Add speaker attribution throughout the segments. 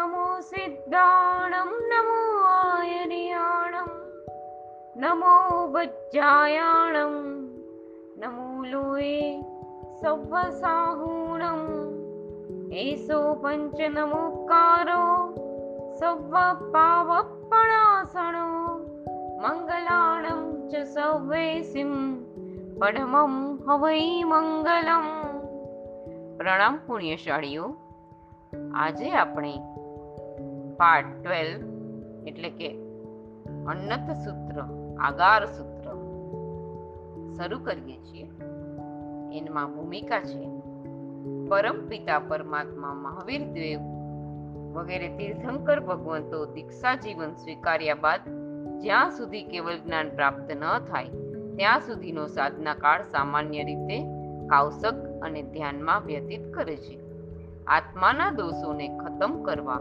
Speaker 1: નમો સિદ્ધાણમ નમો આયર્યાણમ નમો વજ્જાયાણમ નમો લોએ સવ્વસાહૂણમ એસો પંચ નમોકારો સવ્વ પાવપણાસણો મંગલાણમ ચ સવ્વેસિમ પરમમ હવૈ મંગલમ પ્રણામ પુણ્યશાળીઓ આજે આપણે પાર્ટ ટ્વેલ્વ એટલે કે અન્નત સૂત્ર, આગાર સૂત્ર શરૂ કરીએ છીએ. એમાં ભૂમિકા છે. પરમ પિતા પરમાત્મા મહાવીર દેવ વગેરે તીર્થંકર ભગવંતો દીક્ષા જીવન સ્વીકાર્યા બાદ જ્યાં સુધી કેવલ જ્ઞાન પ્રાપ્ત ન થાય, ત્યાં સુધીનો સાધના કાળ સામાન્ય રીતે કાવસક અને ધ્યાનમાં વ્યતીત કરે છે. આત્માના દોષોને ખતમ કરવા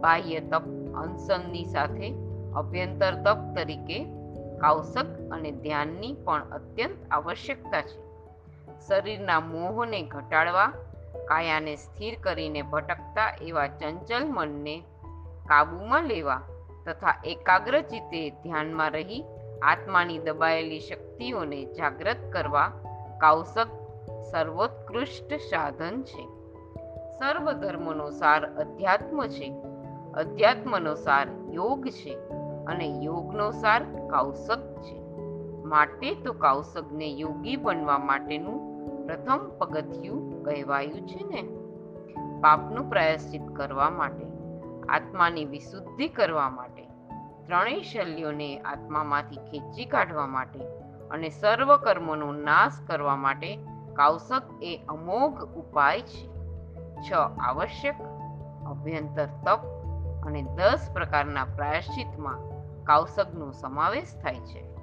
Speaker 1: બાહ્ય તપ અનશનની સાથે અભ્યંતર તપ તરીકે કાવસક અને ધ્યાનની પણ અત્યંત આવશ્યકતા છે. શરીરના મોહને ઘટાડવા, કાયાને સ્થિર કરીને ભટકતા એવા ચંચલ મનને કાબૂમાં લેવા તથા એકાગ્ર ચિત્તે ધ્યાનમાં રહી આત્માની દબાયેલી શક્તિઓને જાગૃત કરવા કાવસક સર્વોત્કૃષ્ટ સાધન છે. સર્વ ધર્મનો સાર અધ્યાત્મ છે. અધ્યાત્મનો સાર યોગ છે અને યોગનો સાર કૌશક છે. માટે તો કૌશકને યોગી બનવા માટેનું પ્રથમ પગથિયું કહેવાયું છે ને. પાપનું પ્રાયશ્ચિત કરવા માટે, આત્માની વિશુદ્ધિ કરવા માટે, ત્રણેય શલ્યોને આત્મામાંથી ખેંચી કાઢવા માટે અને સર્વ કર્મોનો નાશ કરવા માટે કૌશક એ અમોઘ ઉપાય છે. છ આવશ્યક, અભ્યંતર તપ અને દસ પ્રકારના પ્રાયશ્ચિતમાં કાવસકનો સમાવેશ થાય છે.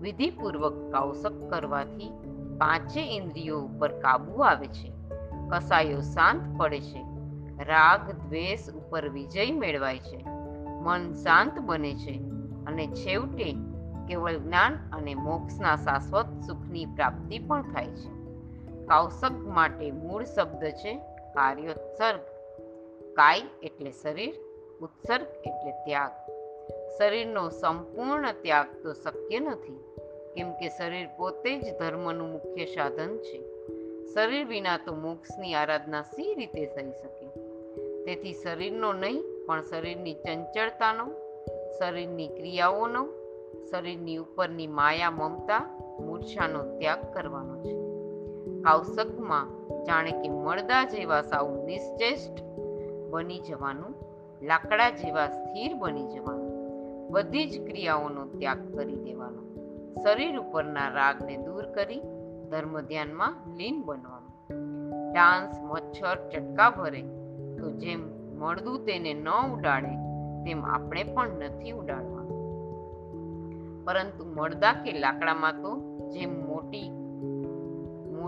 Speaker 1: વિધિપૂર્વક કાવસક કરવાથી પાંચે ઇન્દ્રિયો ઉપર કાબુ આવે છે. કસાયો શાંત પડે છે. રાગ, દ્વેષ ઉપર વિજય મેળવાય છે. મન શાંત બને છે અને છેવટે કેવળ જ્ઞાન અને મોક્ષના શાશ્વત સુખની પ્રાપ્તિ પણ થાય છે. કાવસક માટે મૂળ શબ્દ છે કાર્યોત્સર્ગ. કાય એટલે શરીર, ઉત્સર્ગ એટલે ત્યાગ. શરીરનો સંપૂર્ણ ત્યાગ તો શક્ય નથી, કેમ કે શરીર પોતે જ ધર્મનું મુખ્ય સાધન છે. શરીર વિના તો મોક્ષની આરાધના સી રીતે થઈ શકે? તેથી શરીરનો નહીં, પણ શરીરની ચંચળતાનો, શરીરની ક્રિયાઓનો, શરીરની ઉપરની માયા મમતા, મૂર્છાનો ત્યાગ કરવાનો છે. કાવસકમાં જાણે કે મળદા જેવા સાવ નિશ્ચેષ્ટ બની જવાનું, લાકડા જેવા સ્થિર બની જવાનું, બધી જ ક્રિયાઓનો ત્યાગ કરી દેવાનો. શરીર ઉપરના રાગને દૂર કરી ધર્મ ધ્યાનમાં લીન બનવાનું. ડાન્સ, મચ્છર, ચટકા ભરે, તો જેમ મળદું તેને ન ઉડાડે, તેમ આપણે પણ નથી ઉડાડવાનું. પરંતુ મળદા કે લાકડામાં તો જેમ મોટી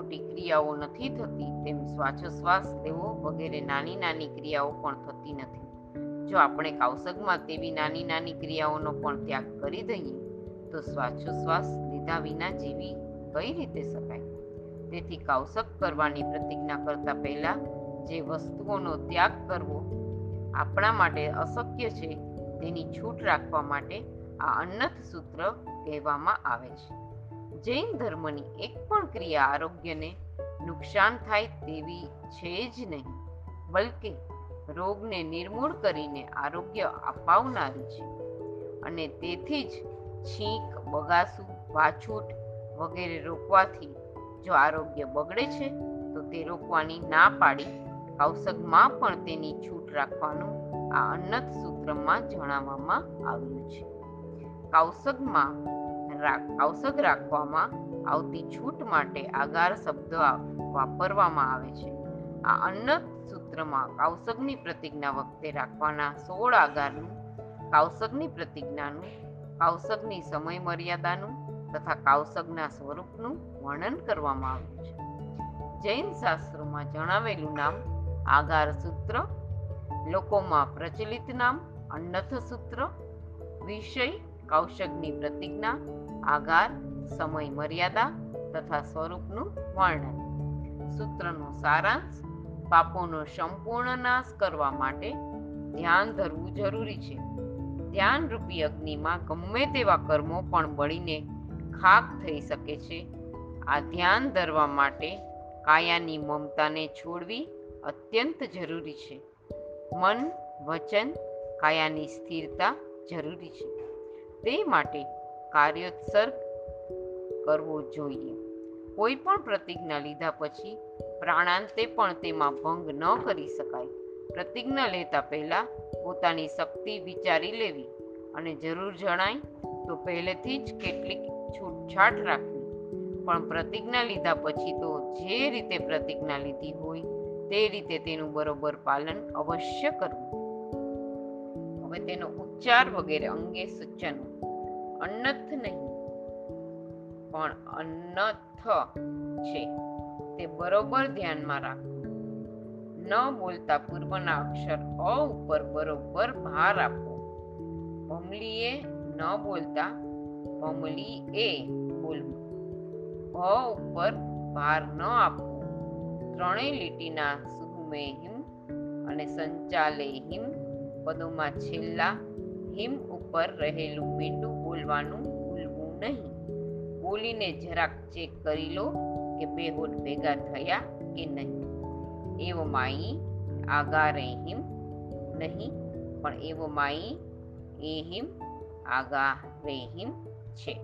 Speaker 1: મોટી ક્રિયાઓ નથી થતી, તેમ શ્વાસોશ્વાસ લેવો વગેરે નાની નાની ક્રિયાઓ પણ થતી નથી. જો આપણે કાવસગમાં તેવી નાની નાની ક્રિયાઓનો પણ ત્યાગ કરી દઈએ, તો શ્વાસોશ્વાસ લીધા વિના જીવી કઈ રીતે શકાય? તેથી કાવસક કરવાની પ્રતિજ્ઞા કરતા પહેલા જે વસ્તુઓનો ત્યાગ કરવો આપણા માટે અશક્ય છે, તેની છૂટ રાખવા માટે આ અન્નત સૂત્ર કહેવામાં આવે છે. જૈન ધર્મની એક પણ ક્રિયા આરોગ્યને નુકસાન થાય તેવી છે જ નહીં, બલકે રોગને નિર્મૂળ કરીને આરોગ્ય અપાવનારી છે. અને તેથી જ છીંક, બગાસું, વાછૂટ વગેરે રોકવાથી જો આરોગ્ય બગડે છે, તો તે રોકવાની ના પાડી કૌશકમાં પણ તેની છૂટ રાખવાનું આ અન્નત સૂત્રમાં જણાવવામાં આવ્યું છે. કૌશકમાં કૌશક રાખવામાં આવતી છૂટ માટે આગાર શબ્દ વાપરવામાં આવે છે. આ અન્ન સૂત્રમાં કૌશગની પ્રતિજ્ઞા વખતે રાખવાના સોળ આગારનું કૌશગની પ્રતિજ્ઞાનું કૌશગની સમય મર્યાદાનું તથા કૌશગના સ્વરૂપનું વર્ણન કરવામાં આવ્યું છે. જૈન શાસ્ત્રોમાં જણાવેલું નામ આગાર સૂત્ર, લોકોમાં પ્રચલિત નામ અન્નથ સૂત્ર વિષય કૌશકની પ્રતિજ્ઞા આગાર સમય મર્યાદા તથા સ્વરૂપનું વર્ણન. સૂત્રનો સારાંશ, પાપોનો સંપૂર્ણ નાશ કરવા માટે ધ્યાન ધરવું જરૂરી છે. ધ્યાન રૂપી અગ્નિમાં ગમે તેવા કર્મો પણ બળીને ખાક થઈ શકે છે. આ ધ્યાન ધરવા માટે કાયાની મમતાને છોડવી અત્યંત જરૂરી છે. મન, વચન, કાયાની સ્થિરતા જરૂરી છે. તે માટે કાર્યોત્સર્ગ કરવો જોઈએ. કોઈ પણ પ્રતિજ્ઞા લીધા પછી પ્રાણાંતે પણ તેમાં ભંગ ન કરી શકાય. પ્રતિજ્ઞા લેતા પહેલા પોતાની શક્તિ વિચારી લેવી અને જરૂર જણાય તો પહેલેથી જ કેટલીક છૂટછાટ રાખવી. પણ પ્રતિજ્ઞા લીધા પછી તો જે રીતે પ્રતિજ્ઞા લીધી હોય તે રીતે તેનું બરોબર પાલન અવશ્ય કરવું. હવે તેનો ઉચ્ચાર વગેરે અંગે સૂચનો. અન્નથ નહીં. પણ અન્નથ છે. તે બરોબર ધ્યાનમાં રાખવું ન બોલતા પૂર્વના અક્ષર અ ઉપર બરોબર ભાર આપવો ભમલીએ ન બોલતા ભમલી એ બોલવું. ભ ઉપર ભાર ન આપવો ત્રણેય લીટીના સુમે હિમ અને સંચાલે હિમ પદોમાં છેલ્લા હિમ ઉપર રહેલું મીંડું બોલવાનું ભૂલવું નહીં. બોલીને જરાક ચેક કરી લો કે બે હોઠ ભેગા થયા કે નહીં. એવો માઈ આગા રહીમ નહીં, પણ એવો માઈ એહિમ આગા રેહિમ છે.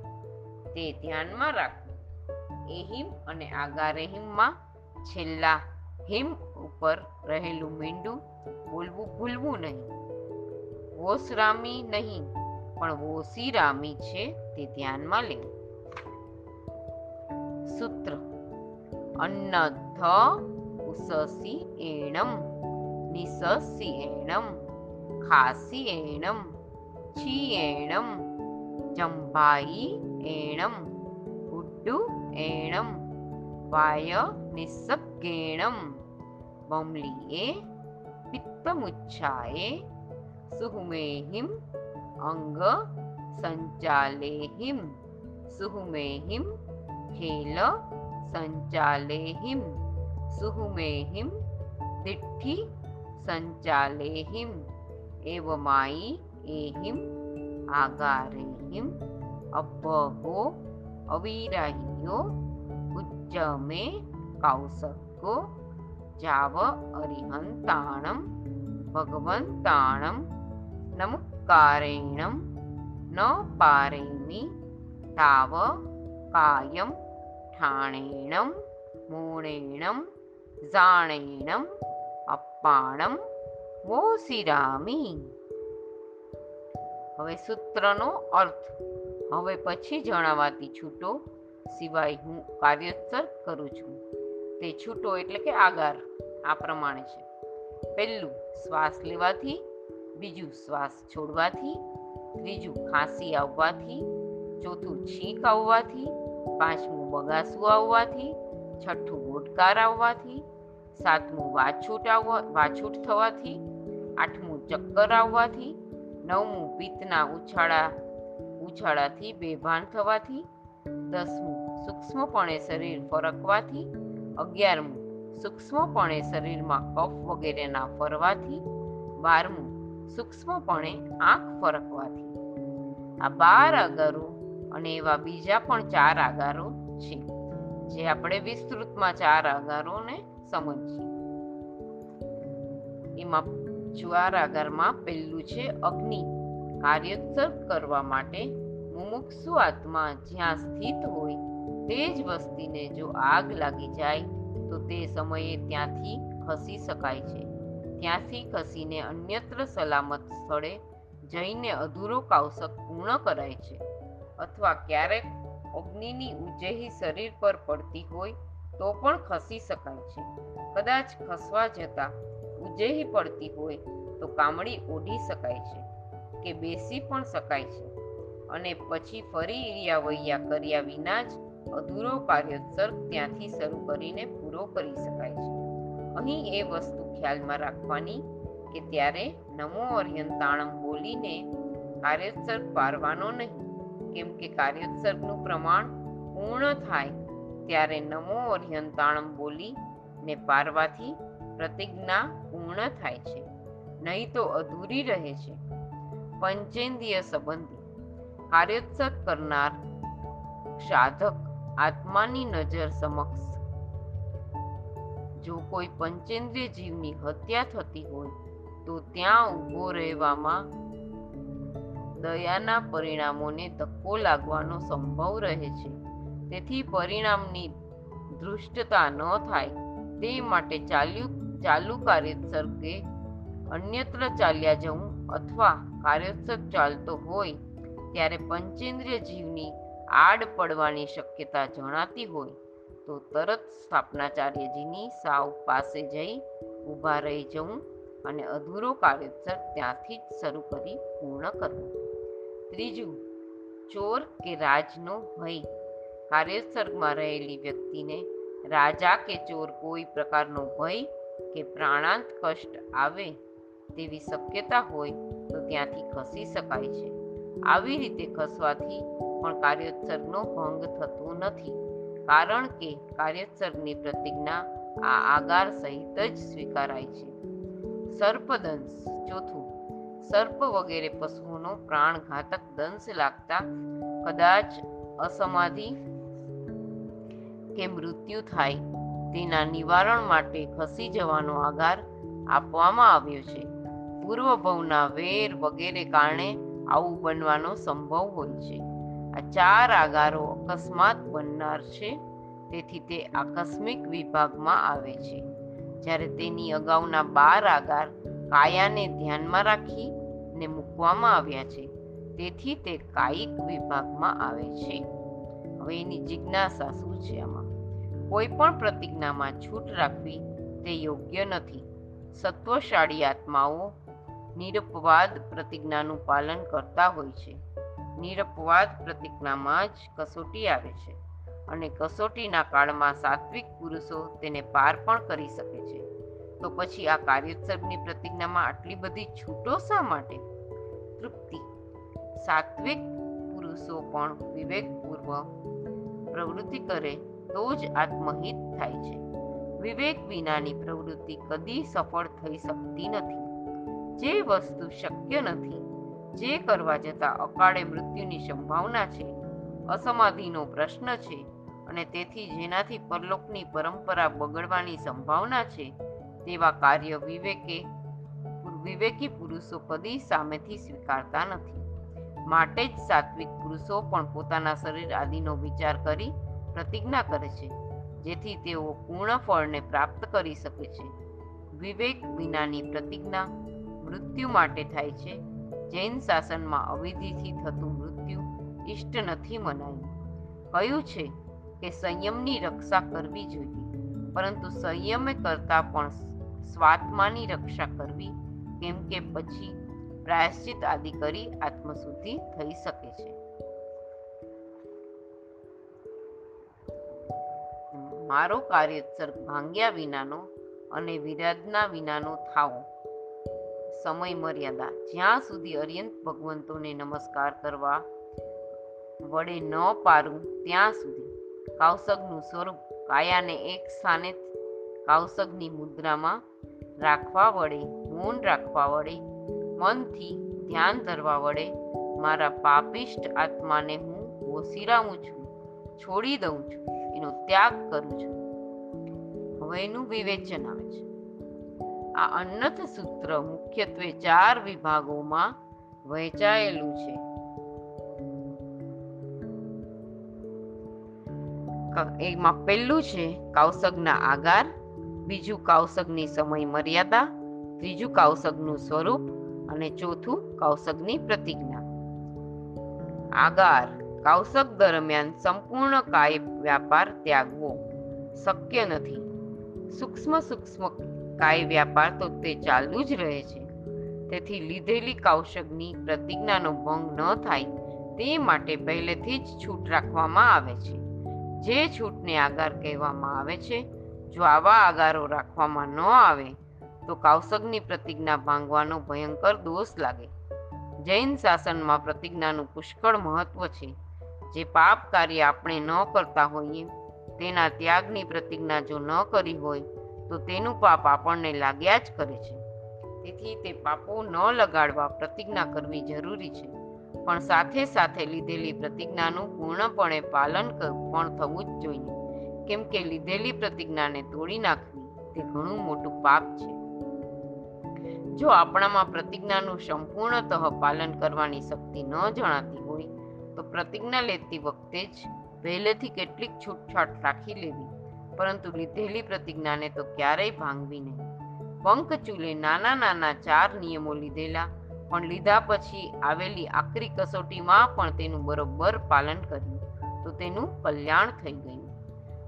Speaker 1: તે ધ્યાનમાં રાખવું એહિમ અને આગા રેહિમમાં છેલ્લા હિમ ઉપર રહેલું મીંડું બોલવું ભૂલવું નહીં. વોસરામી નહીં. પણ વોસીરામી છે તે ધ્યાનમાં લેવું સૂત્ર. અન્નધ ઉસસી એણમ, નિસસી એણમ, ખાસી એણમ, છી એણમ જંભાઈ એણમ, ઉડ્ડુ એણમ, વાય નિસ્સગેણમ બમલીએ, પિત્તમુચ્છાએ, સુહુમેહિમ અંગ સંચાલેહિમ સુહુમેહિમ ખેલ સંચાલેહિમ સુહુમેહિમ દિઠ્ઠી સંચાલેહિમ એવમાઈ એહિમ આગારેહિમ અબ્બહો અવિરાહિયો ઉચ્ચમે કૌસકો જાવ અરિહંતાણમ ભગવંતાણમ નમુકારેણમ ન પારેમી તાવ કાયમ ठाणेणं मूणेणं जाणेणम् અપ્પાણમ વોસિરામી હવે સૂત્રનો અર્થ હવે પછી જણાવાતી છૂટો સિવાય હું કાર્યોત્તર કરું છું। તે છૂટો એટલે કે આગાર, આ પ્રમાણે છે। પહેલું, શ્વાસ લેવાથી બીજું શ્વાસ છોડવાથી, ત્રીજું ખાંસી આવવાથી, ચોથું છીંક આવવાથી, પાંચમું બગાસું આવવાથી, છઠ્ઠું ગોટકાર આવવાથી, સાતમું વાછૂટ આવવા, વાછૂટ થવાથી, આઠમું ચક્કર આવવાથી, નવમું પિત્તના ઉછાળા, ઉછાળાથી બેભાન થવાથી, દસમું સૂક્ષ્મપણે શરીર ફરકવાથી, અગિયારમું સૂક્ષ્મપણે શરીરમાં કફ વગેરેના ફરવાથી, બારમું સૂક્ષ્મપણે આંખ ફરકવાથી. આ બાર આગારો અને એવા બીજા પણ ચાર આગારો છે, જે આપણે વિસ્તૃતમાં ચાર આગારોને સમજીએ. એમાં ચાર આગારમાં પહેલું છે અગ્નિ. કાર્યોત્સર્ગ કરવા માટે મુમુક્ષુ આત્મા જ્યાં સ્થિત હોય તે જ વસ્તીને જો આગ લાગી જાય, તો તે સમયે ત્યાંથી ખસી શકાય છે. ત્યાંથી ખસીને અન્યત્ર સલામત સ્થળે જઈને અધૂરો કાવસક પૂર્ણ કરાય છે. અથવા ક્યારેક અગ્નિની ઉજેહી શરીર પર પડતી હોય તો પણ ખસી શકાય છે. કદાચ ખસવા જતા ઉજેહી પડતી હોય તો કામળી ઓઢી શકાય છે કે બેસી પણ શકાય છે. અને પછી ફરી ઇરિયા વૈયા કર્યા વિના જ અધૂરો કાર્યોત્સર્ગ ત્યાંથી શરૂ કરીને પૂરો કરી શકાય છે. અહીં એ વસ્તુ ખ્યાલમાં રાખવાની કે ત્યારે નમો અર્યંતાણમ બોલીને કાર્યોત્સર્ગ પારવાનો નહીં. કેમ કે કાર્યોત્સર્ગનું પ્રમાણ પૂર્ણ થાય ત્યારે નમો અર્યંતાણમ બોલી ને પારવાથી પ્રતિજ્ઞા પૂર્ણ થાય છે, નહીં તો અધૂરી રહે છે. પંચેન્દ્રિય સંબંધી કાર્યોત્સર્ગ કરનાર સાધક આત્માની નજર સમક્ષ જો કોઈ પંચેન્દ્રિય જીવની હત્યા થતી હોય, તો ત્યાં ઊભો રહેવામાં દયાના પરિણામોને ધક્કો લાગવાનો સંભવ રહે છે. તેથી પરિણામની દૃષ્ટતા ન થાય, તે માટે ચાલ્યું, ચાલુ કાર્યોત્સવ કે અન્યત્ર ચાલ્યા જવું અથવા કાર્યોત્સવ ચાલતો હોય, ત્યારે પંચેન્દ્રિય જીવની આડ પડવાની શક્યતા જણાતી હોય. તો તરત સ્થાપનાચાર્યજીની સાવ પાસે જઈ ઊભા રહી જવું અને અધૂરો કાર્યોત્સર ત્યાંથી જ શરૂ કરી પૂર્ણ કરવો. ત્રીજું, ચોર કે રાજનો ભય. કાર્યોત્સર્ગમાં રહેલી વ્યક્તિને રાજા કે ચોર કોઈ પ્રકારનો ભય કે પ્રાણાંત કષ્ટ આવે તેવી શક્યતા હોય તો ત્યાંથી ખસી શકાય છે. આવી રીતે ખસવાથી પણ કાર્યોત્સર્ગનો ભંગ થતો નથી. કારણ કે કાર્યોત્સર્ગની પ્રતિજ્ઞા આ આગાર સહિત જ સ્વીકારાય છે. સર્પદંશ ચોથું. સર્પ વગેરે પશુઓનો પ્રાણઘાતક દંશ લાગતા કદાચ અસમાધિ કે મૃત્યુ થાય તેના નિવારણ માટે ખસી જવાનો આગાર આપવામાં આવ્યો છે. પૂર્વ ભવના વેર વગેરે કારણે આવું બનવાનો સંભવ હોય છે. આ ચાર આગારો અકસ્માત બનનાર છે. તેથી તે આકસ્મિક વિભાગમાં આવે છે. જ્યારે તેની અગાઉના બાર આગાર કાયાને ધ્યાનમાં રાખી ને મૂકવામાં આવ્યા છે, તેથી તે કાયિક વિભાગમાં આવે છે. હવે એની જિજ્ઞાસા શું છે આમાં? કોઈ પણ પ્રતિજ્ઞામાં છૂટ રાખવી તે યોગ્ય નથી. સત્વશાળી આત્માઓ નિરપવાદ પ્રતિજ્ઞાનું પાલન કરતા હોય છે. નિરપવાદ પ્રતિજ્ઞામાં જ કસોટી આવે છે અને કસોટીના કાળમાં સાત્વિક પુરુષો તેને પાર પણ કરી શકે છે. તો પછી આ કાર્યોત્સર્ગની પ્રતિજ્ઞામાં આટલી બધી છૂટો શા માટે? તૃપ્તિ. સાત્વિક પુરુષો પણ વિવેકપૂર્વક પ્રવૃત્તિ કરે તો જ આત્મહિત થાય છે. વિવેક વિનાની પ્રવૃત્તિ કદી સફળ થઈ શકતી નથી. જે વસ્તુ શક્ય નથી જે કરવા જતાં અકાળે મૃત્યુની સંભાવના છે, અસમાધિનો પ્રશ્ન છે અને તેથી જેનાથી પરલોકની પરંપરા બગડવાની સંભાવના છે, તેવા કાર્ય વિવેકે, વિવેકી પુરુષો કદી સામેથી સ્વીકારતા નથી. માટે જ સાત્વિક પુરુષો પણ પોતાના શરીર આદિનો વિચાર કરી પ્રતિજ્ઞા કરે છે, જેથી તેઓ પૂર્ણ ફળને પ્રાપ્ત કરી શકે છે. વિવેક વિનાની પ્રતિજ્ઞા મૃત્યુ માટે થાય છે જૈન શાસનમાં અવિધિથી થતું મૃત્યુ ઇષ્ટ નથી મનાયું. કહ્યું છે કે સંયમની રક્ષા કરવી જોઈએ, પરંતુ સંયમે કરતા પણ સ્વાત્માની રક્ષા કરવી, કેમ કે પછી પ્રાયશ્ચિત આદિ કરી આત્મશુદ્ધિ થઈ શકે છે. મારો કાર્યોત્સર્ગ ભાંગ્યા વિનાનો અને વિરાધના વિનાનો થાવો. સમય મર્યાદા જ્યાં સુધી અર્યંત ભગવંતોને નમસ્કાર કરવા વડે ન પારું, ત્યાં સુધી. કાવસગનું સ્વરૂપ કાયાને એક સ્થાને કાવસગની મુદ્રામાં રાખવા વડે, મૌન રાખવા વડે, મનથી ધ્યાન ધરવા વડે મારા પાપિષ્ટ આત્માને હું ઓસિરાવું છું, છોડી દઉં છું, એનો ત્યાગ કરું છું. હવે એનું વિવેચન આવે છે. આ અન્નથ સૂત્ર મુખ્યત્વે ચાર વિભાગોમાં વહેંચાયેલું છે. એમાં પહેલું છે કાવસગના આગાર, બીજું કાવસગની સમય મર્યાદા, ત્રીજું કાવસગનું સ્વરૂપ અને ચોથું કાવસગની પ્રતિજ્ઞા. આગાર કાવસક દરમિયાન સંપૂર્ણ કાય વ્યાપાર ત્યાગવો શક્ય નથી. સૂક્ષ્મ સૂક્ષ્મ કાય વ્યાપાર તો તે ચાલુ જ રહે છે. તેથી લીધેલી કાવશકની પ્રતિજ્ઞાનો ભંગ ન થાય તે માટે પહેલેથી જ છૂટ રાખવામાં આવે છે. જે છૂટને આગાર કહેવામાં આવે છે, જો આવા આગારો રાખવામાં ન આવે, તો કૌશકની પ્રતિજ્ઞા ભાંગવાનો ભયંકર દોષ લાગે. જૈન શાસનમાં પ્રતિજ્ઞાનું પુષ્કળ મહત્વ છે. જે પાપ કાર્ય આપણે ન કરતા હોઈએ, તેના ત્યાગની પ્રતિજ્ઞા જો ન કરી હોય તો તેનું પાપ આપણને લાગ્યા જ કરે છે. તેથી તે પાપો ન લગાડવા પ્રતિજ્ઞા કરવી જરૂરી છે. પણ સાથે સાથે લીધેલી પ્રતિજ્ઞાનું પૂર્ણપણે પાલન પણ થવું જ જોઈએ. કેમ કે લીધેલી પ્રતિજ્ઞાને તોડી નાખવી તે ઘણું મોટું પાપ છે. જો આપણામાં પ્રતિજ્ઞાનું સંપૂર્ણતઃ પાલન કરવાની શક્તિ ન જણાતી હોય, તો પ્રતિજ્ઞા લેતી વખતે જ પહેલેથી કેટલીક છૂટછાટ રાખી લેવી. પરંતુ લીધેલી પ્રતિજ્ઞાને તો ક્યારેય ભાંગવી નહીં. પંકચૂલે નાના નાના ચાર નિયમો લીધેલા, પણ લીધા પછી આવેલી આકરી કસોટીમાં પણ તેનું બરોબર પાલન કર્યું, તો તેનું કલ્યાણ થઈ ગયું.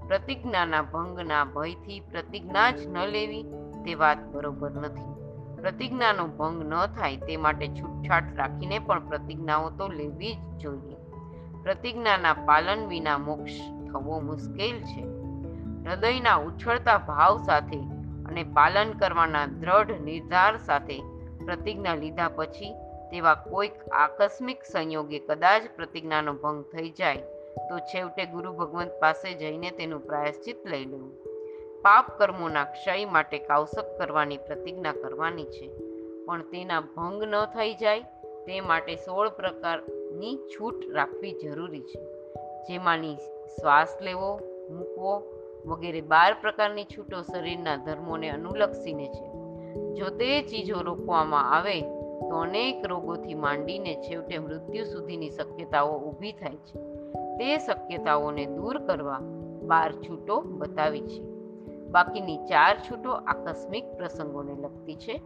Speaker 1: પ્રતિજ્ઞાના ભંગના ભયથી પ્રતિજ્ઞા જ ન લેવી તે વાત બરોબર નથી. પ્રતિજ્ઞાનો ભંગ ન થાય તે માટે છૂટછાટ રાખીને પણ પ્રતિજ્ઞાઓ તો લેવી જ જોઈએ. પ્રતિજ્ઞાના પાલન વિના મોક્ષ થવો મુશ્કેલ છે. હૃદયના ઉછળતા ભાવ સાથે અને પાલન કરવાના દ્રઢ નિર્ધાર સાથે પ્રતિજ્ઞા લીધા પછી તેવા કોઈક આકસ્મિક સંયોગે કદાચ પ્રતિજ્ઞાનો ભંગ થઈ જાય, તો છેવટે ગુરુ ભગવંત પાસે જઈને તેનું પ્રાયશ્ચિત લઈ લેવું પાપ કર્મોના ક્ષય માટે કાવસક કરવાની પ્રતિજ્ઞા કરવાની છે, પણ તેના ભંગ ન થઈ જાય, તે માટે સોળ પ્રકારની છૂટ રાખવી જરૂરી છે. જેમાંની શ્વાસ લેવો, મૂકવો વગેરે બાર પ્રકારની છૂટો શરીરના ધર્મોને અનુલક્ષીને છે. જો તે ચીજો રોકવામાં આવે, તો અનેક રોગોથી માંડીને છેવટે મૃત્યુ સુધીની શક્યતાઓ ઊભી થાય છે. તે શક્યતાઓને દૂર કરવા બાર છૂટો બતાવી છે. બાકીની ચાર છૂટો આકસ્મિક પ્રસંગોને લગતી છે.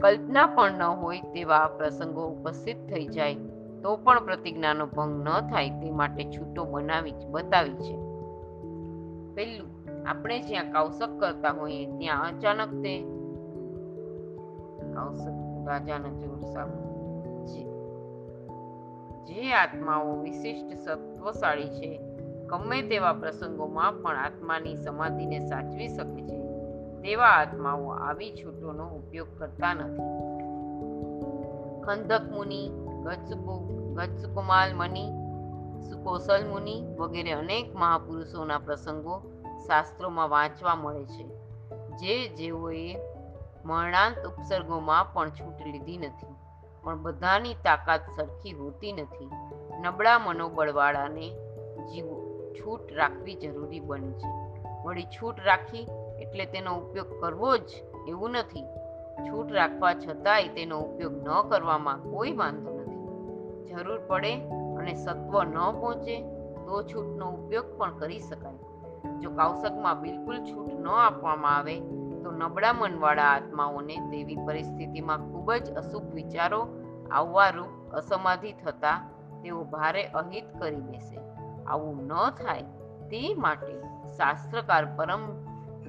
Speaker 1: કલ્પના પણ ન હોય તેવા પ્રસંગો ઉપસ્થિત થઈ જાય, તો પણ પ્રતિજ્ઞાનો ભંગ ન થાય તે માટે છૂટો બનાવી બતાવી છે. પહેલું આપણે જ્યાં કૌશક કરતા હોઈએ, ત્યાં અચાનક તે કૌશક રાજાનો જોર સામે જે- આત્માઓ વિશિષ્ટ સત્વશાળી છે, ગમે તેવા પ્રસંગોમાં પણ આત્માની સમાધિને સાચવી શકે છે. તેવા આત્માઓ આવી છૂટોનો ઉપયોગ કરતા નથી. ખંદક મુનિ ગચ્છકુમાલ મુનિ સુકોસલ મુનિ વગેરે અનેક મહાપુરુષોના પ્રસંગો શાસ્ત્રોમાં વાંચવા મળે છે. જે જેઓએ મરણાંત ઉપસર્ગોમાં પણ છૂટ લીધી નથી, પણ બધાની તાકાત સરખી હોતી નથી. નબળા મનોબળવાળાને જીવો છૂટ રાખવી જરૂરી બને છે. વળી છૂટ રાખી એટલે તેનો ઉપયોગ કરવો જ એવું નથી. છૂટ રાખવા છતાંય તેનો ઉપયોગ ન કરવામાં કોઈ વાંધો નથી. જરૂર પડે અને સત્વ ન પહોંચે, તો છૂટનો ઉપયોગ પણ કરી શકાય. જો કૌશકમાં બિલકુલ છૂટ ન આપવામાં આવે, તો નબળા મનવાળા આત્માઓને તેવી પરિસ્થિતિમાં ખૂબ જ અશુભ વિચારો આવવા રૂપ અસમાધિ થતા તેઓ ભારે અહિત કરી દેશે આવું ન થાય તે માટે શાસ્ત્રકાર પરમ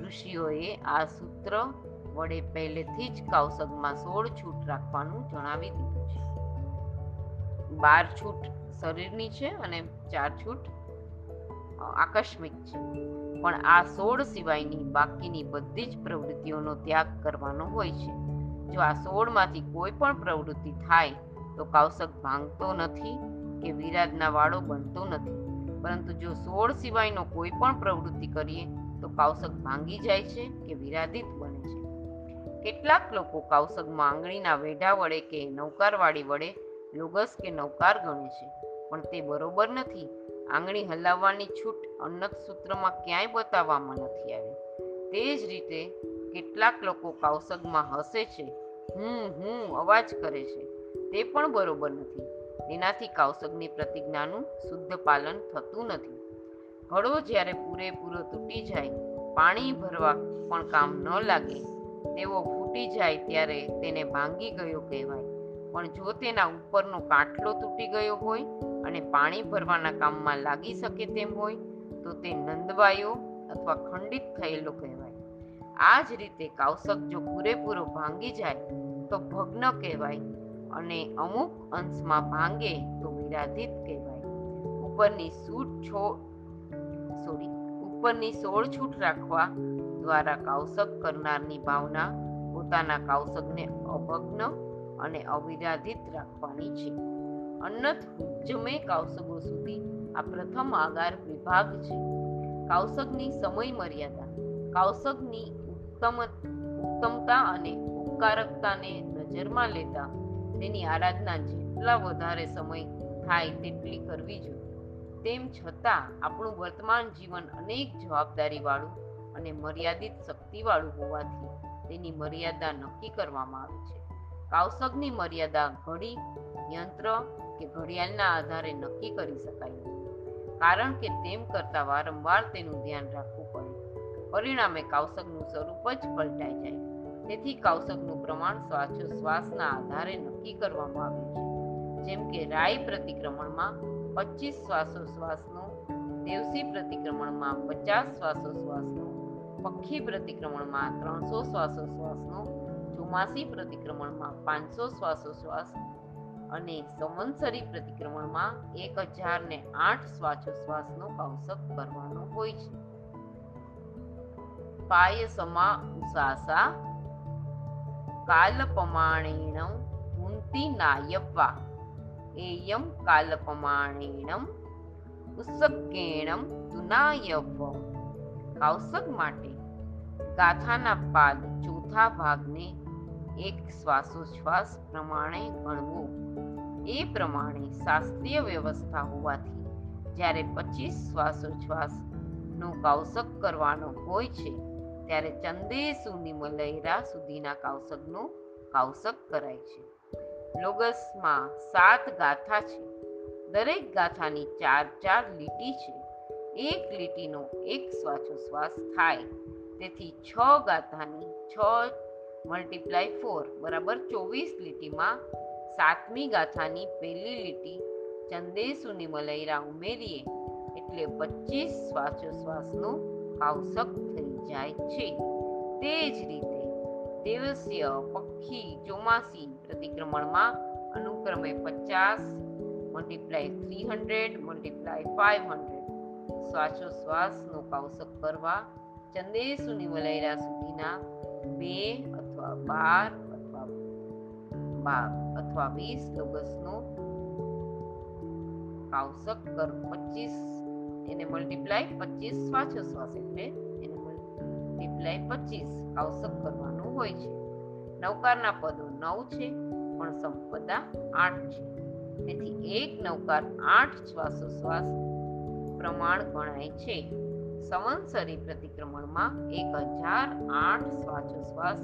Speaker 1: ઋષિઓએ આ સૂત્ર વડે પહેલેથી જ કૌશકમાં સોળ છૂટ રાખવાનું જણાવી દીધું છે. બાર છૂટ શરીરની છે અને ચાર છૂટ આકસ્મિક છે. પણ આ સોળ સિવાયની બાકીની બધી જ પ્રવૃત્તિઓનો ત્યાગ કરવાનો હોય છે. જો આ સોળમાંથી કોઈ પણ પ્રવૃત્તિ થાય, તો કાવસક ભાંગતો નથી કે વિરાજના વાળો બનતો નથી. પરંતુ જો સોળ સિવાયનો કોઈ પણ પ્રવૃત્તિ કરીએ, તો કાવસક ભાંગી જાય છે કે વિરાધિત બને છે. કેટલાક લોકો કાવસકમાં આંગળીના વેઢા વડે કે નૌકારવાળી વડે, લોગસ કે નૌકાર ગણે છે. પણ તે બરોબર નથી. આંગળી હલાવવાની છૂટ અન્નત સૂત્રમાં ક્યાંય બતાવવામાં નથી આવી. તે જ રીતે કેટલાક લોકો કાવસગમાં હસે છે. હું હું અવાજ કરે છે. તે પણ બરોબર નથી. તેનાથી કાવસગની પ્રતિજ્ઞાનું શુદ્ધ પાલન થતું નથી. ઘડો જ્યારે પૂરેપૂરો તૂટી જાય, પાણી ભરવા પણ કામ ન લાગે. તેવો ફૂટી જાય ત્યારે તેને ભાંગી ગયો કહેવાય. પણ જો તેના ઉપરનો કાટલો તૂટી ગયો હોય અને પાણી ભરવાના કામમાં લાગી શકે તેમ હોય, તો તે નંદવાયો અથવા ખંડિત થયેલો કહેવાય. આ જ રીતે કાવસક જો પૂરેપૂરો ભાંગી જાય, તો ભગ્ન કહેવાય અને અમુક અંશમાં ભાંગે તો વિરાધિત કહેવાય. ઉપરની સૂટ છો સોરી ઉપરની સોળ છૂટ રાખવા દ્વારા કાવસક કરનારની ભાવના પોતાના કાવસકને અભગ્ન અને અવિરાધિત રાખવાની છે. અન્નત જમે કાવસગો સુધી આ પ્રથમ આગાર વિભાગ છે. કાવસગની સમય મર્યાદા કાઉસકની ઉત્તમ, ઉત્તમતા અને ઉપકારકતાને નજરમાં લેતા તેની આરાધના જેટલા વધારે સમય થાય તેટલી કરવી જોઈએ. તેમ છતાં આપણું વર્તમાન જીવન અનેક જવાબદારીવાળું અને મર્યાદિત શક્તિવાળું હોવાથી તેની મર્યાદા નક્કી કરવામાં આવે છે. કાઉસકની મર્યાદા ઘડી, યંત્ર કે ઘડિયાળના આધારે નક્કી કરી શકાય નહીં. કારણ કે તેમ કરતા વારંવાર તેનું ધ્યાન રાખવું પડે. પરિણામે કાઉસકનું સ્વરૂપ જ પલટાઈ જાય. તેથી કાઉસકનું પ્રમાણ શ્વાસોશ્વાસના આધારે નક્કી કરવામાં આવ્યું છે. જેમ કે રાય પ્રતિક્રમણમાં પચીસ શ્વાસોશ્વાસનો દેવસી પ્રતિક્રમણમાં પચાસ શ્વાસોશ્વાસનો પક્ષી પ્રતિક્રમણમાં ત્રણસો શ્વાસોશ્વાસનો ચોમાસી પ્રતિક્રમણમાં પાંચસો શ્વાસોશ્વાસ અને સંવંસરી પ્રતિક્રમણમાં એક હજાર ને આઠ શ્વાસોશ્વાસનો કૌશક કરવાનો હોય છે. પાયસમા ઉસાસા કાલપમાણેણ હુંતિ નાયપવા એયમ કાલપમાણેણમ ઉસક્કેણમ તુનાયવમ કૌશક માટે ગાથાના પાદ ચોથા ભાગને એક શ્વાસોશ્વાસ પ્રમાણે ગણવું. એ પ્રમાણે શાસ્ત્રીય વ્યવસ્થા હોવાથી જ્યારે પચીસ શ્વાસોચ્છ્વાસ નો કૌશક કરવાનો હોય છે, ત્યારે ચંદેસુની મલૈરા સુધીના કૌશકનો કૌશક કરાય છે. લોગસમાં સાત ગાથા છે. દરેક ગાથાની ચાર ચાર લીટી છે. એક લીટીનો એક શ્વાસોશ્વાસ થાય. તેથી છ ગાથાની છ મલ્ટીપ્લાય ફોર બરાબર ચોવીસ લીટીમાં સાતમી ગાથાની પહેલી લીટી ચંદેસુની મલૈરા ઉમેરીએ એટલે પચીસ શ્વાસોશ્વાસનું કૌશક થઈ જાય છે. તે જ રીતે દિવસીય પક્ષી ચોમાસી પ્રતિક્રમણમાં અનુક્રમે પચાસ multiply three hundred multiply five hundred શ્વાસોશ્વાસનો કાવસક કરવા ચંદેસુની મલૈરા સુધીના બે અથવા બાર અથવા બાર અથવા વીસ ઓગસ્ટનો ભાવસક કર પચીસ, એને મલ્ટીપ્લાય પચીસ શ્વાસોશ્વાસ એટલે એને મલ્ટીપ્લાય પચીસ આવશક કરવાનું હોય છે. નવકારના પદો નવ છે, પણ સંપદા આઠ છે. તેથી એક નવકાર આઠ શ્વાસોશ્વાસ પ્રમાણ ગણાય છે. સંવંસરી પ્રતિક્રમણમાં એક હજાર આઠ શ્વાસોશ્વાસ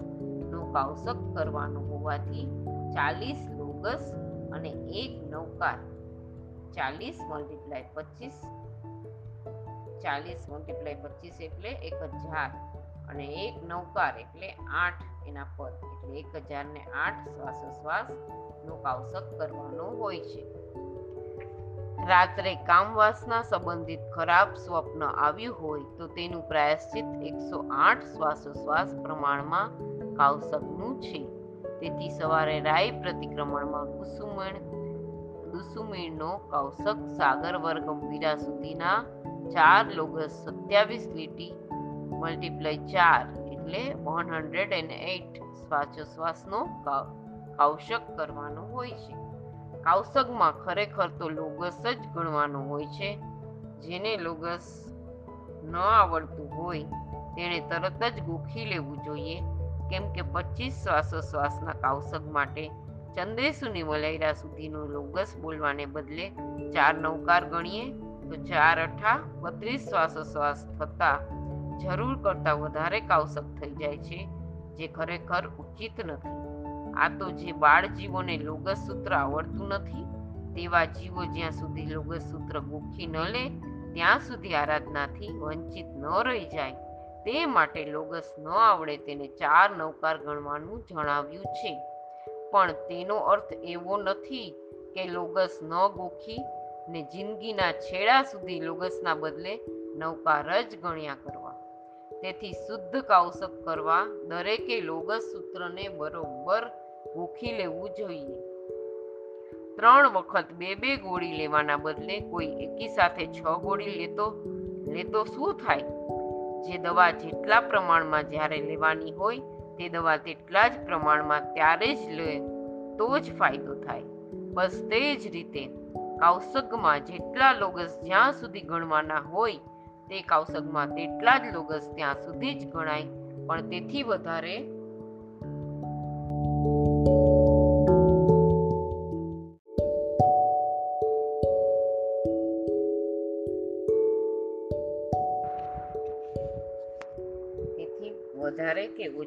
Speaker 1: નો કાવશક કરવાનું હોવાથી ચાલીસ લોગસ અને એક નૌકાર. ચાલીસ મલ્ટીપ્લાય પચીસ. ચાલીસ મલ્ટીપ્લાય પચીસ એટલે એક હજાર. અને એક નૌકાર એટલે આઠ એના પદ. એટલે એક હજાર ને આઠ શ્વાસોશ્વાસ નો કૌશક કરવાનો હોય છે. રાત્રે કામવાસના સંબંધિત ખરાબ સ્વપ્ન આવ્યું હોય તો તેનું પ્રાયશ્ચિત એકસો આઠ શ્વાસોશ્વાસ પ્રમાણમાં કાવસકનું છે. તેથી સવારે રાય પ્રતિક્રમણમાં કુસુમણ દુસુમીણનો કૌશક સાગર વર્ગ ગંભીરા સુધીના ચાર લોગસ સત્યાવીસ લીટી મલ્ટીપ્લાય ચાર એટલે વન હંડ્રેડ એન્ડ એટ શ્વાસોશ્વાસનો કૌશક કરવાનો હોય છે. કૌશકમાં ખરેખર તો લોગસ જ ગણવાનો હોય છે. જેને લોગસ ન આવડતું હોય, તેણે તરત જ ગોખી લેવું જોઈએ. કેમ કે પચીસ શ્વાસોશ્વાસના કાઉસગ માટે ચંદ્રેશુની વલૈરા સુધીનું લોગસ બોલવાને બદલે ચાર નૌકાર ગણીએ તો ચાર અઠા બત્રીસ શ્વાસોશ્વાસ થતા જરૂર કરતાં વધારે કાઉસક થઈ જાય છે, જે ખરેખર ઉચિત નથી. આ તો જે બાળ જીવોને લોગસ સૂત્ર આવડતું નથી, તેવા જીવો જ્યાં સુધી લોગસ સૂત્ર ગોખી ન લે, ત્યાં સુધી આરાધનાથી વંચિત ન રહી જાય. તે માટે લોગસ ન આવડે તેને ચાર નૌકાર ગણવાનું જણાવ્યું છે. પણ તેનો અર્થ એવો નથી કે લોગસ ન ગોખી ને જિંદગીના છેડા સુધી લોગસના બદલે નૌકાર જ ગણ્યા કરવા. તેથી શુદ્ધ કાવસક કરવા દરેકે લોગસ સૂત્રને બરોબર ગોખી લેવું જોઈએ. ત્રણ વખત બે બે ગોળી લેવાના બદલે કોઈ એકી સાથે છ ગોળી લેતો લેતો શું થાય? જે દવા જેટલા પ્રમાણમાં જ્યારે લેવાની હોય તે દવા તેટલા જ પ્રમાણમાં ત્યારે જ લે, તો જ ફાયદો થાય. બસ તે જ રીતે કાવસગમાં જેટલા લોગસ જ્યાં સુધી ગણવાના હોય તે કૌશકમાં તેટલા જ લોગસ ત્યાં સુધી જ ગણાય. પણ તેથી વધારે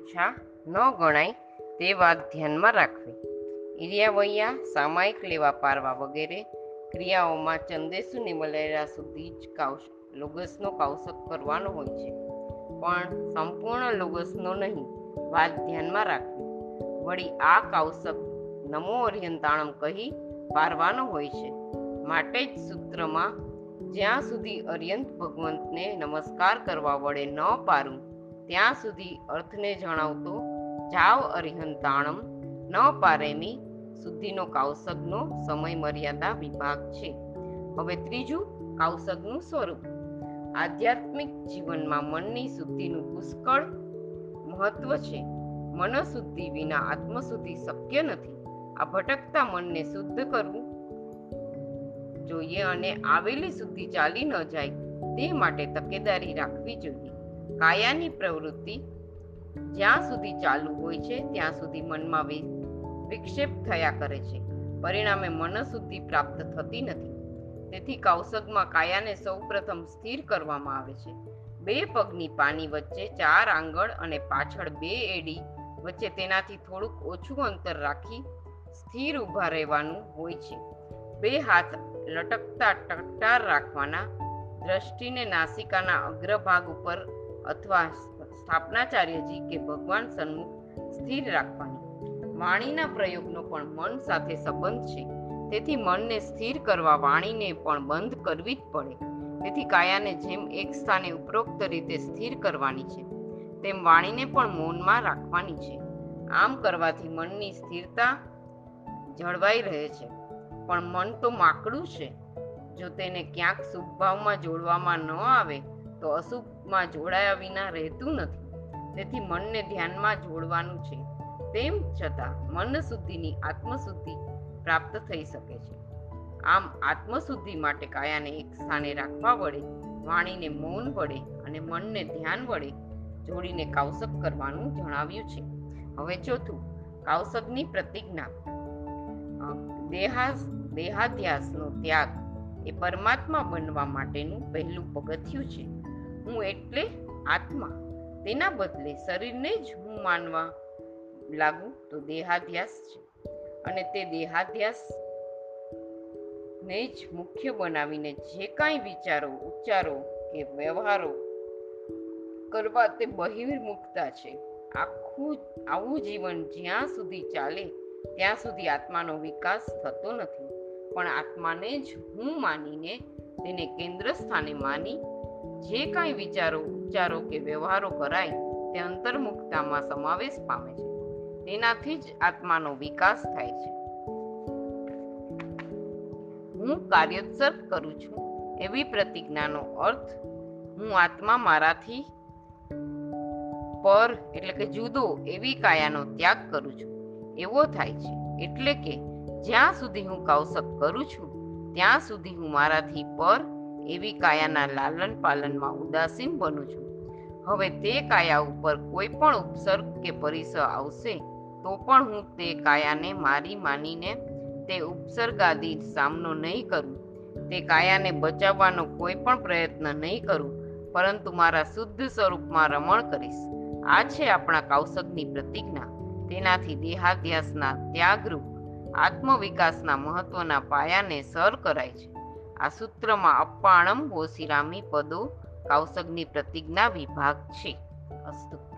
Speaker 1: ઓછા ન ગણાય તે વાત ધ્યાનમાં રાખવી. ઇરિયાવૈયા સામાયિક લેવા પારવા વગેરે ક્રિયાઓમાં ચંદેસુની મલેરિયા સુધી જ કાઉશ લોગસનો કૌશક કરવાનો હોય છે. પણ સંપૂર્ણ લોગસનો નહીં, વાત ધ્યાનમાં રાખવી. વળી આ કૌશક નમો અર્યંતાણમ કહી પારવાનો હોય છે. માટે જ સૂત્રમાં જ્યાં સુધી અર્યંત ભગવંતને નમસ્કાર કરવા વડે ન પારું ત્યાં સુધી અર્થને જણાવતો જાવ અરિહંતાણમ, ન પારેમી શુદ્ધિનો કાવસગનો સમય મર્યાદા વિભાગ છે. હવે ત્રીજું, કાવસગનું સ્વરૂપ. આધ્યાત્મિક જીવનમાં મનની શુદ્ધિનું પુષ્કળ મહત્વ છે. મનશુદ્ધિ વિના આત્મશુદ્ધિ શક્ય નથી. આ ભટકતા મનને શુદ્ધ કરવું જોઈએ અને આવેલી શુદ્ધિ ચાલી ન જાય તે માટે તકેદારી રાખવી જોઈએ. કાયાની પ્રવૃત્તિ જ્યાં સુધી ચાલુ હોય છે, ત્યાં સુધી મનમાં વિક્ષેપ થયા કરે છે. પરિણામે મનશુદ્ધિ પ્રાપ્ત થતી નથી. તેથી કૌશકમાં કાયાને સૌપ્રથમ સ્થિર કરવામાં આવે છે. બે પગની પાની વચ્ચે ચાર આંગળ અને પાછળ બે એડી વચ્ચે તેનાથી થોડુંક ઓછું અંતર રાખી સ્થિર ઊભા રહેવાનું હોય છે. બે હાથ લટકતા ટકટાર રાખવાના દ્રષ્ટિને નાસિકાના અગ્રભાગ ઉપર અથવા સ્થાપનાચાર્યજી કે ભગવાન સન્મુખ સ્થિર રાખવાની. વાણીના પ્રયોગનો પણ મન સાથે સંબંધ છે. તેથી મનને સ્થિર કરવા વાણીને પણ બંધ કરવી જ પડે. તેથી કાયાને જેમ એક સ્થાને ઉપરોક્ત રીતે સ્થિર કરવાની છે, તેમ વાણીને પણ મૌનમાં રાખવાની છે. આમ કરવાથી મનની સ્થિરતા જળવાઈ રહે છે. પણ મન તો માકડું છે. જો તેને ક્યાંક શુભ ભાવમાં જોડવામાં ન આવે, તો અશુભમાં જોડાયા વિના રહેતું નથી. તેથી મનને ધ્યાનમાં જોડવાનું છે. તેમ છતાં મન શુદ્ધિની આત્મશુદ્ધિ પ્રાપ્ત થઈ શકે છે. આમ આત્મશુદ્ધિ માટે કાયાને એક સ્થાને રાખવા વડે, વાણીને મૌન વડે અને મનને ધ્યાન વડે જોડીને કૌશક કરવાનું જણાવ્યું છે. હવે ચોથું કૌશકની પ્રતિજ્ઞા. દેહાસ, દેહાધ્યાસનો ત્યાગ એ પરમાત્મા બનવા માટેનું પહેલું પગથિયું છે. હું એટલે આત્મા. તેના બદલે શરીરને જ હું માનવા લાગુ તો દેહાધ્યાસ છે. અને તે દેહાધ્યાસ ને જ મુખ્ય બનાવીને જે કાંઈ વિચારો, ઉચ્ચારો કે વ્યવહારો કરવા તે બહિર્મુખતા છે. આખું આવું જીવન જ્યાં સુધી ચાલે, ત્યાં સુધી આત્માનો વિકાસ થતો નથી. પણ આત્માને જ હું માનીને તેને કેન્દ્ર સ્થાને માની જે કાંઈ વિચારો ઉચ્ચારો કે વ્યવહારો કરાય, તે અંતર્મુખતામાં સમાવેશ પામે છે. તેનાથી જ આત્માનો વિકાસ થાય છે. હું કાર્યોત્સર્ગ કરું છું, એવી પ્રતિજ્ઞાનો અર્થ, હું આત્મા મારાથી પર એટલે કે જુદો એવી કાયાનો ત્યાગ કરું છું. એવો થાય છે, એટલે કે જ્યાં સુધી હું કૌશક કરું છું, ત્યાં સુધી હું મારાથી પર એવી કાયાના લાલન પાલનમાં ઉદાસીન બનું છું. હવે તે કાયા ઉપર કોઈ પણ ઉપસર્ગ કે પરિસર આવશે, તો પણ હું તે કાયાને મારી માનીને તે ઉપસર્ગાદી સામનો નહીં કરું. તે કાયાને બચાવવાનો કોઈ પણ પ્રયત્ન નહીં કરું, પરંતુ મારા શુદ્ધ સ્વરૂપમાં રમણ કરીશ. આ છે આપણા કૌશકની પ્રતિજ્ઞા. તેનાથી દેહાધ્યાસના ત્યાગરૂપ આત્મવિકાસના મહત્વના પાયાને સર કરાય છે. આ સૂત્રમાં અપ્પાણમ ઓસિરામી પદો કૌશકની પ્રતિજ્ઞા વિભાગ છે. અસ્તુ.